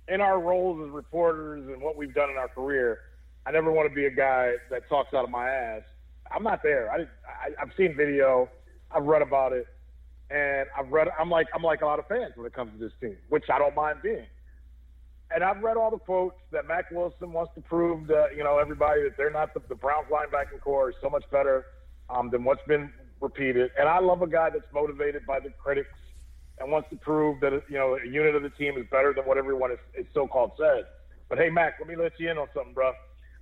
in our roles as reporters and what we've done in our career, I never want to be a guy that talks out of my ass. I'm not there. I, I I've seen video, I've read about it, and I've read. I'm like I'm like a lot of fans when it comes to this team, which I don't mind being and I've read all the quotes that Mack Wilson wants to prove that you know everybody that they're not the, the Browns linebacking corps is so much better um, than what's been repeated. And I love a guy that's motivated by the critics and wants to prove that you know a unit of the team is better than what everyone is, is so-called said. But hey, Mack, let me let you in on something, bro.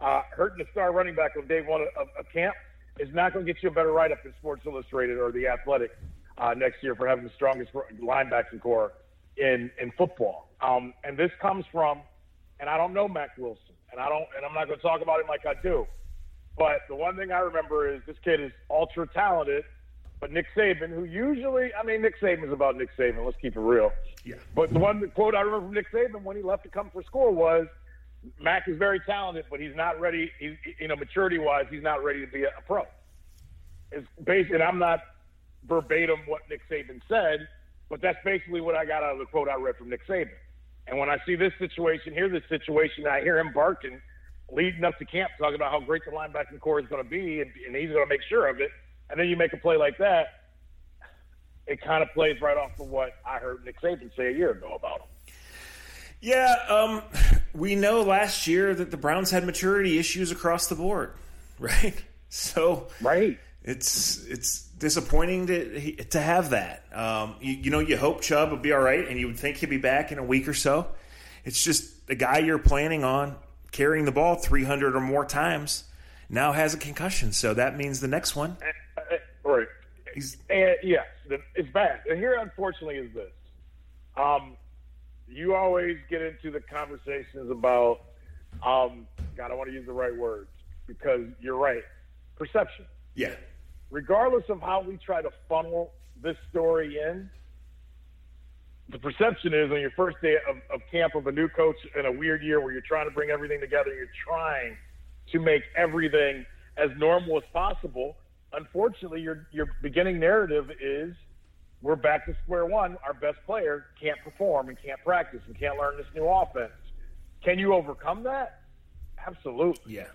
Uh, hurting the star running back on day one of, of camp is not going to get you a better write-up in Sports Illustrated or The Athletic uh, next year for having the strongest linebacking corps in in football. Um, and this comes from, and I don't know Mack Wilson, and I don't, and I'm not going to talk about him like I do. But the one thing I remember is this kid is ultra talented. But Nick Saban, who usually, I mean, Nick Saban is about Nick Saban. Let's keep it real. Yeah. But the one quote I remember from Nick Saban when he left to come for school was, "Mack is very talented, but he's not ready. He's, you know, maturity wise, he's not ready to be a, a pro." It's and I'm not verbatim what Nick Saban said, but that's basically what I got out of the quote I read from Nick Saban. And when I see this situation, hear this situation, I hear him barking, leading up to camp, talking about how great the linebacking corps is going to be, and, and he's going to make sure of it. And then you make a play like that, it kind of plays right off of what I heard Nick Saban say a year ago about him. Yeah, um, we know last year that the Browns had maturity issues across the board, (laughs) right? So, right, it's it's disappointing to to have that. Um, you, you, know, you hope Chubb will be all right, and you would think he'd be back in a week or so. It's just the guy you're planning on carrying the ball 300 or more times now has a concussion, so that means the next one. Uh, uh, right. He's, and yes, it's bad. And here, unfortunately, is this. Um, you always get into the conversations about, um, God, I want to use the right words because you're right. Perception. Yeah regardless of how we try to funnel this story in, the perception is on your first day of, of camp of a new coach in a weird year where you're trying to bring everything together, you're trying to make everything as normal as possible. Unfortunately, your your beginning narrative is we're back to square one. Our best player can't perform and can't practice and can't learn this new offense. Can you overcome that? Absolutely. Yeah.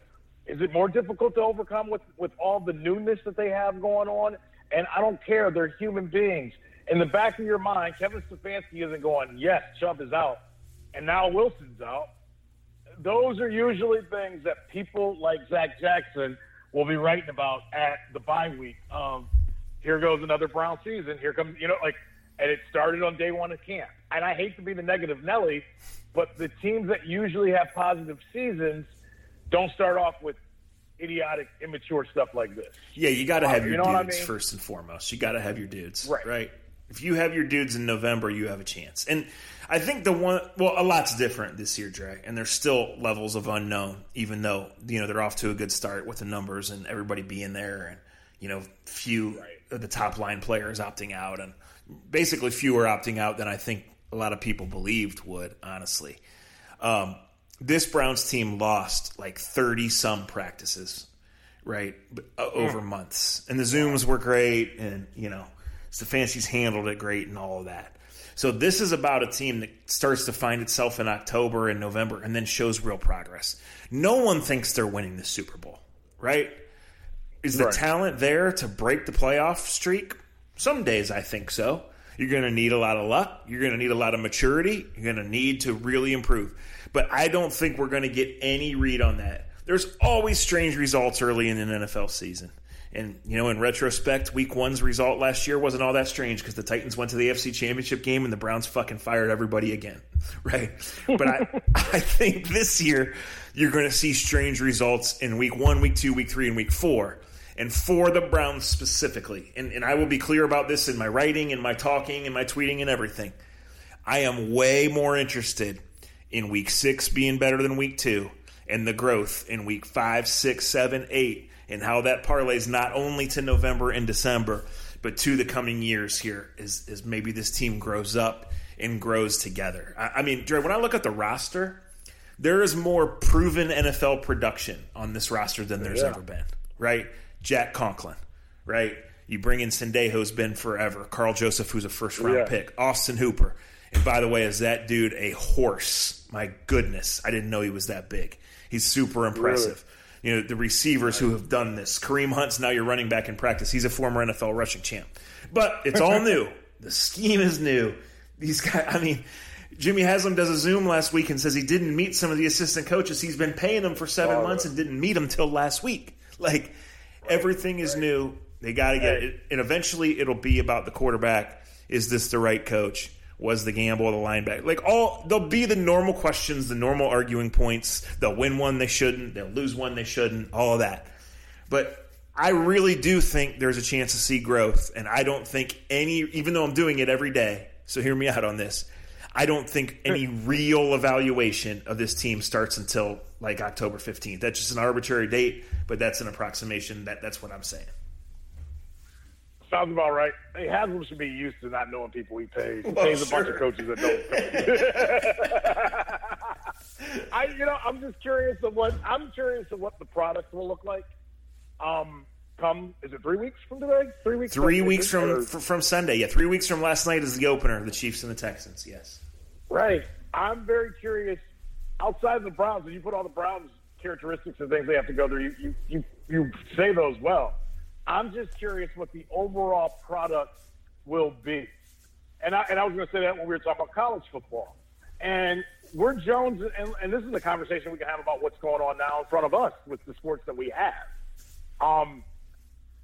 Is it more difficult to overcome with, with all the newness that they have going on? And I don't care. They're human beings. In the back of your mind, Kevin Stefanski isn't going, yes, Chubb is out, and now Wilson's out. Those are usually things that people like Zach Jackson will be writing about at the bye week. Um, here goes another Brown season. Here comes, you know, like, and it started on day one of camp. And I hate to be the negative Nelly, but the teams that usually have positive seasons – don't start off with idiotic, immature stuff like this. Yeah, you got to uh, have your you know dudes I mean? first and foremost. You got to have your dudes, right? Right. If you have your dudes in November, you have a chance. And I think the one, well, a lot's different this year, Dre, and there's still levels of unknown, even though you know they're off to a good start with the numbers and everybody being there, and you know, few right. The top line players opting out, and basically fewer opting out than I think a lot of people believed would, honestly. Um, this Browns team lost like 30 some practices, right, uh, over months. And the Zooms were great, and, you know, Stefanski's handled it great and all of that. So this is about a team that starts to find itself in October and November and then shows real progress. No one thinks they're winning the Super Bowl, right? Is the right. talent there to break the playoff streak? Some days I think so. You're going to need a lot of luck. You're going to need a lot of maturity. You're going to need to really improve. But I don't think we're going to get any read on that. There's always strange results early in an NFL season. And, you know, in retrospect, week one's result last year wasn't all that strange because the Titans went to the AFC championship game and the Browns fucking fired everybody again. (laughs) Right. But I, (laughs) I think this year you're going to see strange results in week one, week two, week three, and week four. And for the Browns specifically, and, and I will be clear about this in my writing and my talking and my tweeting and everything. I am way more interested in week six being better than week two and the growth in week five, six, seven, eight and how that parlays not only to November and December, but to the coming years here as, as maybe this team grows up and grows together. I, I mean, Dre, when I look at the roster, there is more proven NFL production on this roster than there's yeah. ever been, right? Jack Conklin, right? You bring in Sendejo's been forever. Karl Joseph, who's a first round yeah. pick. Austin Hooper. And by the way, is that dude a horse? My goodness. I didn't know he was that big. He's super impressive. Really? you know the receivers who have done this. Kareem Hunt's now your running back in practice. He's a former NFL rushing champ, but it's all (laughs) new. The scheme is new. These guys, I mean, Jimmy Haslam does a Zoom last week and says he didn't meet some of the assistant coaches. He's been paying them for seven months and didn't meet them till last week. Like. Everything is right. new. They got to get it, and eventually it'll be about the quarterback. Is this the right coach? was the gamble of the linebacker. Like all, there'll be the normal questions, the normal arguing points. They'll win one they shouldn't. They'll lose one they shouldn't. All of that. But I really do think there's a chance to see growth, and I don't think any, even though I'm doing it every day. So hear me out on this. I don't think any real evaluation of this team starts until like October 15th. That's just an arbitrary date, but that's an approximation. That that's what I'm saying. Sounds about right. Hey, Haslam should be used to not knowing people he pays. (laughs) He well, pays sure. a bunch of coaches that don't. (laughs) I, you know, I'm just curious of what I'm curious of what the product will look like. Um, come is it three weeks from today? Three weeks. Three from, weeks from from Sunday. Yeah, three weeks from last night is the opener. The Chiefs and the Texans. Yes. Right. I'm very curious. Outside of the Browns, and you put all the Browns characteristics and things they have to go through, you you you, you say those well. I'm just curious what the overall product will be. And I, and I was going to say that when we were talking about college football. And we're Jones, and, and this is a conversation we can have about what's going on now in front of us with the sports that we have. Um,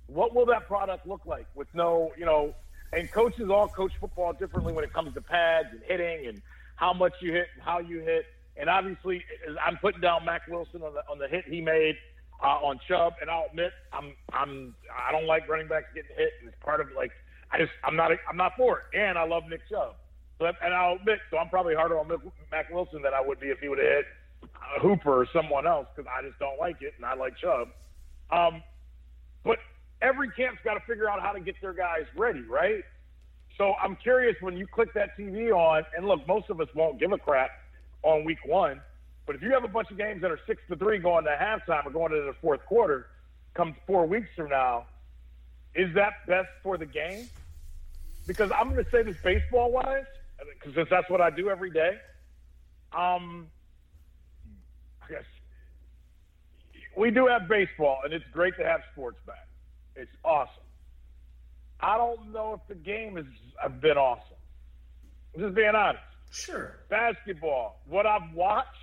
what will that product look like with no, you know, and coaches all coach football differently when it comes to pads and hitting and how much you hit and how you hit. And obviously, I'm putting down Mack Wilson on the on the hit he made uh, on Chubb, and I'll admit I'm I'm I don't like running backs getting hit, and it's part of like I just I'm not I'm not for it, and I love Nick Chubb, but and I'll admit so I'm probably harder on Mack Wilson than I would be if he would have hit uh, Hooper or someone else because I just don't like it, and I like Chubb. Um, but every camp's got to figure out how to get their guys ready, right? So I'm curious when you click that TV on, and look, most of us won't give a crap on week one but if you have a bunch of games that are six to three going to halftime or going into the fourth quarter, come four weeks from now, is that best for the game? Because I'm going to say this baseball wise, because that's what I do every day. Um, I guess we do have baseball, and it's great to have sports back. It's awesome. I don't know if the game has been awesome. I'm just being honest. Sure. Basketball, what I've watched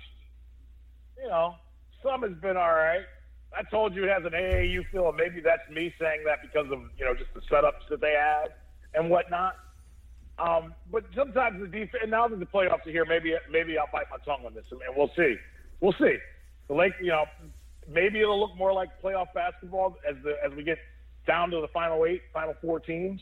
you know, some has been all right. I told you it has an AAU feel, and maybe that's me saying that because of you know just the setups that they have and whatnot. Um, but sometimes the defense, and now that the playoffs are here, maybe maybe I'll bite my tongue on this, and we'll see. We'll see. The Lake, you know, maybe it'll look more like playoff basketball as the as we get down to the final eight, final four teams.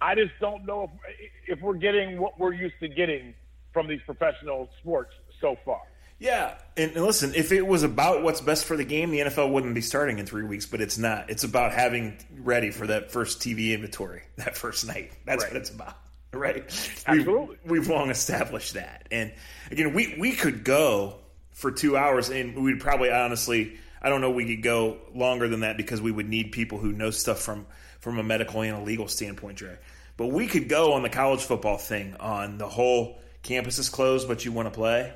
I just don't know if if we're getting what we're used to getting from these professional sports so far. Yeah, and, and listen, if it was about what's best for the game, the NFL wouldn't be starting in three weeks. But it's not. It's about having ready for that first TV inventory (laughs) that first night. That's Right. what it's about, (laughs) right? Absolutely. We've, we've long established that, and again, we we could go for two hours, and we'd probably honestly, I don't know, we could go longer than that because we would need people who know stuff from from a medical and a legal standpoint, Dre. But we could go on the college football thing on the whole campus is closed, but you want to play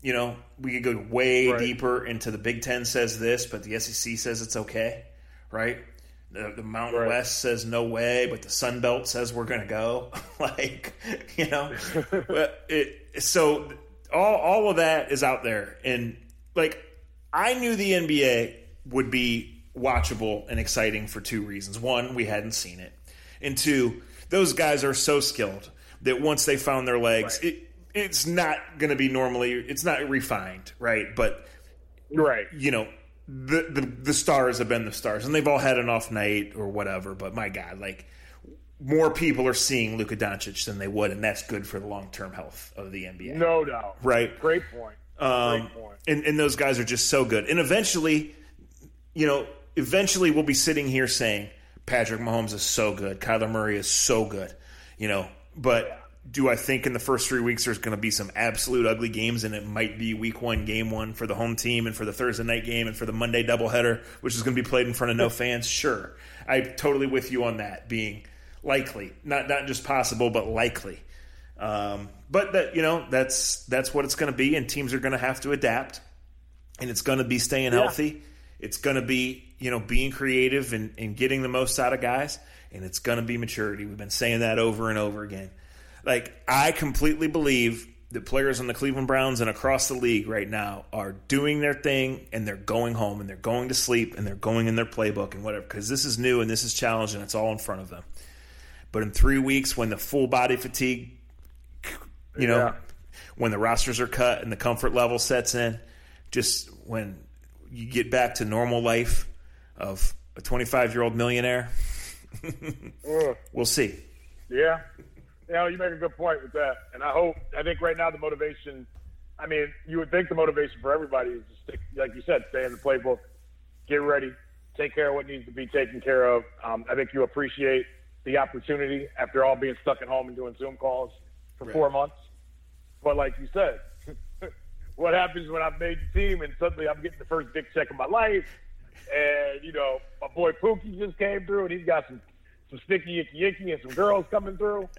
you know, we could go way Right. deeper into the Big Ten says this, but the SEC says it's okay, right? The, the Mountain Right. West says no way, but the Sun Belt says we're going to go. (laughs) like, you know, (laughs) but it, so all all of that is out there, and like I knew the NBA would be watchable and exciting for two reasons: one, we hadn't seen it, and two, those guys are so skilled that once they found their legs, Right. it it's not going to be normally it's not refined right but Right. you know the, the the stars have been the stars and they've all had an off night or whatever but my god like more people are seeing Luka Doncic than they would and that's good for the long-term health of the NBA No doubt. right Great point. um, Great point. and, and those guys are just so good. And eventually, you know, eventually we'll be sitting here saying Patrick Mahomes is so good, Kyler Murray is so good, you know. But do I think in the first three weeks there's going to be some absolute ugly games, and it might be Week One, Game One for the home team, and for the Thursday night game, and for the Monday doubleheader, which is going to be played in front of no fans? Sure, I'm totally with you on that being likely, not not just possible, but likely. Um, but that you know that's that's what it's going to be, and teams are going to have to adapt, and it's going to be staying healthy. It's going to be you know being creative and, and getting the most out of guys, and it's going to be maturity. We've been saying that over and over again. Like I completely believe that players on the Cleveland Browns and across the league right now are doing their thing and they're going home and they're going to sleep and they're going in their playbook and whatever because this is new and this is challenging. It's all in front of them. But in three weeks, when the full body fatigue you know, Yeah. when the rosters are cut and the comfort level sets in, just when you get back to normal life of a 25 year old millionaire, we'll see. Yeah. You know, you make a good point with that. And I hope, I think right now the motivation, I mean, you would think the motivation for everybody is to stick, like you said, stay in the playbook, get ready, take care of what needs to be taken care of. Um, I think you appreciate the opportunity after all being stuck at home and doing Zoom calls for Right. four months. But like you said, (laughs) what happens when I've made the team and suddenly I'm getting the first big check of my life? And, you know, my boy Pookie just came through and he's got some, some sticky yicky yicky and some girls coming through. (laughs)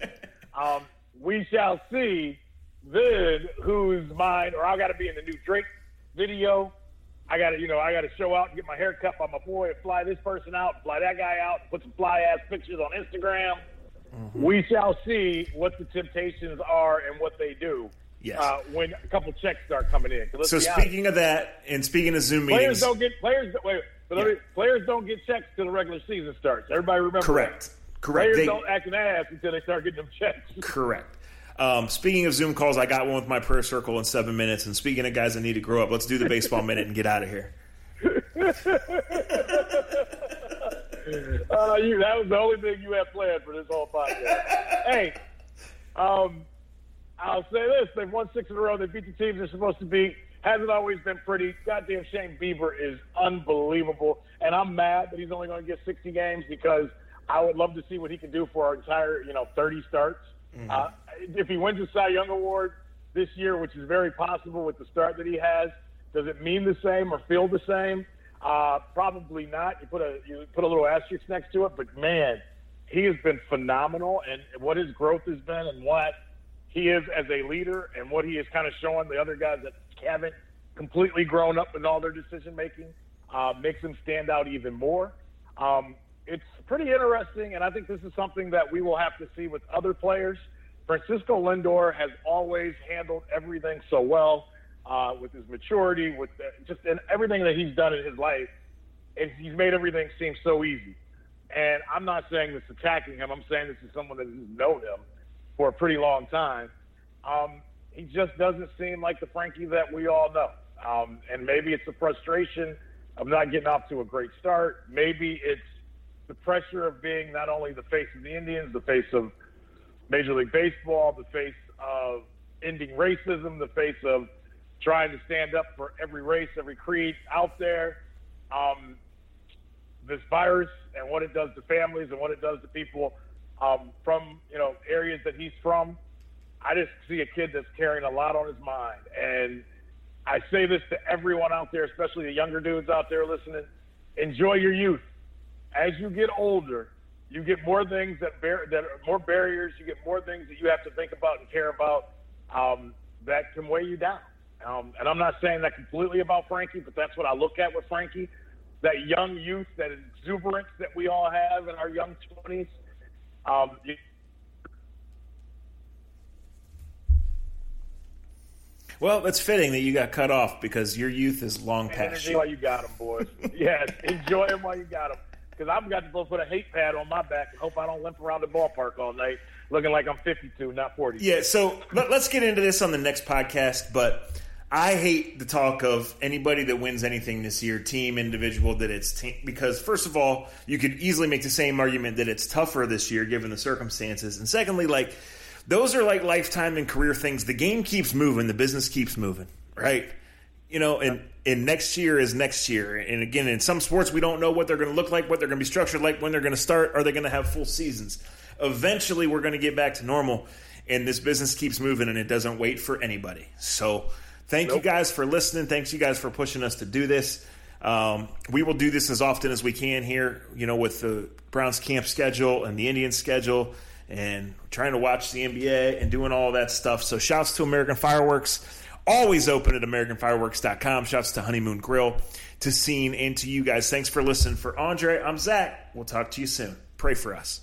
Um, we shall see then who's mine, or I got to be in the new Drake video. I got to, you know, I got to show out and get my hair cut by my boy and fly this person out, fly that guy out, put some fly ass pictures on Instagram. We shall see what the temptations are and what they do Yes. uh, when a couple checks start coming in. So be honest, speaking of that, and speaking of Zoom players meetings, don't get players. Wait, Yeah. me- players don't get checks till the regular season starts. Everybody remember? correct, that. correct, Players They- don't act an ass until they start getting them checks. (laughs) correct. Um, speaking of Zoom calls, I got one with my prayer circle in seven minutes. And speaking of guys that need to grow up, let's do the baseball minute and get out of here. (laughs) Uh, you, that was the only thing you had planned for this whole podcast. hey, um, I'll say this: they've won six in a row. They beat the teams they're supposed to beat. Hasn't always been pretty. Goddamn Shane Bieber is unbelievable, and I'm mad that he's only going to get 60 games because I would love to see what he can do for our entire, you know, 30 starts. Uh, if he wins the Cy Young Award this year, which is very possible with the start that he has, does it mean the same or feel the same? Uh, probably not. You put a you put a little asterisk next to it, but man, he has been phenomenal, and what his growth has been, and what he is as a leader, and what he is kind of showing the other guys that haven't completely grown up in all their decision making, uh, makes him stand out even more. Um, it's pretty interesting, and I think this is something that we will have to see with other players. Francisco Lindor has always handled everything so well uh, with his maturity, with the, just in everything that he's done in his life. And he's made everything seem so easy. And I'm not saying this attacking him. I'm saying this is someone that has known him for a pretty long time. Um, he just doesn't seem like the Frankie that we all know. Um, and maybe it's a frustration of not getting off to a great start. Maybe it's the pressure of being not only the face of the Indians, the face of Major League Baseball, the face of ending racism, the face of trying to stand up for every race, every creed out there. Um, this virus and what it does to families and what it does to people um, from you know areas that he's from. I just see a kid that's carrying a lot on his mind, and I say this to everyone out there, especially the younger dudes out there listening: enjoy your youth. As you get older, you get more things that bear that are more barriers. You get more things that you have to think about and care about um, that can weigh you down. Um, and I'm not saying that completely about Frankie, but that's what I look at with Frankie. That young youth, that exuberance that we all have in our young 20s. Um, well, it's fitting that you got cut off because your youth is long past you. While you got them, boys. yes, (laughs) enjoy them while you got them. Because I've got to go put a hate pad on my back and hope I don't limp around the ballpark all night looking like I'm 52, not 40. Yeah, so let, us get into this on the next podcast, but I hate the talk of anybody that wins anything this year, team, individual, that it's team, because first of all, you could easily make the same argument that it's tougher this year given the circumstances, and secondly, like those are like lifetime and career things. The game keeps moving, the business keeps moving, right? You know, and and next year is next year. And again, in some sports, we don't know what they're going to look like, what they're going to be structured like, when they're going to start. Are they going to have full seasons? Eventually, we're going to get back to normal, and this business keeps moving, and it doesn't wait for anybody. So Thank nope. you guys for listening. Thanks you guys for pushing us to do this. Um, we will do this as often as we can here, you know, with the Browns camp schedule and the Indians schedule and trying to watch the NBA and doing all that stuff. So shouts to American Fireworks. Always open at AmericanFireworks.com. Shouts to Honeymoon Grill, to Scene, and to you guys. Thanks for listening. For Andre, I'm Zach. We'll talk to you soon. Pray for us.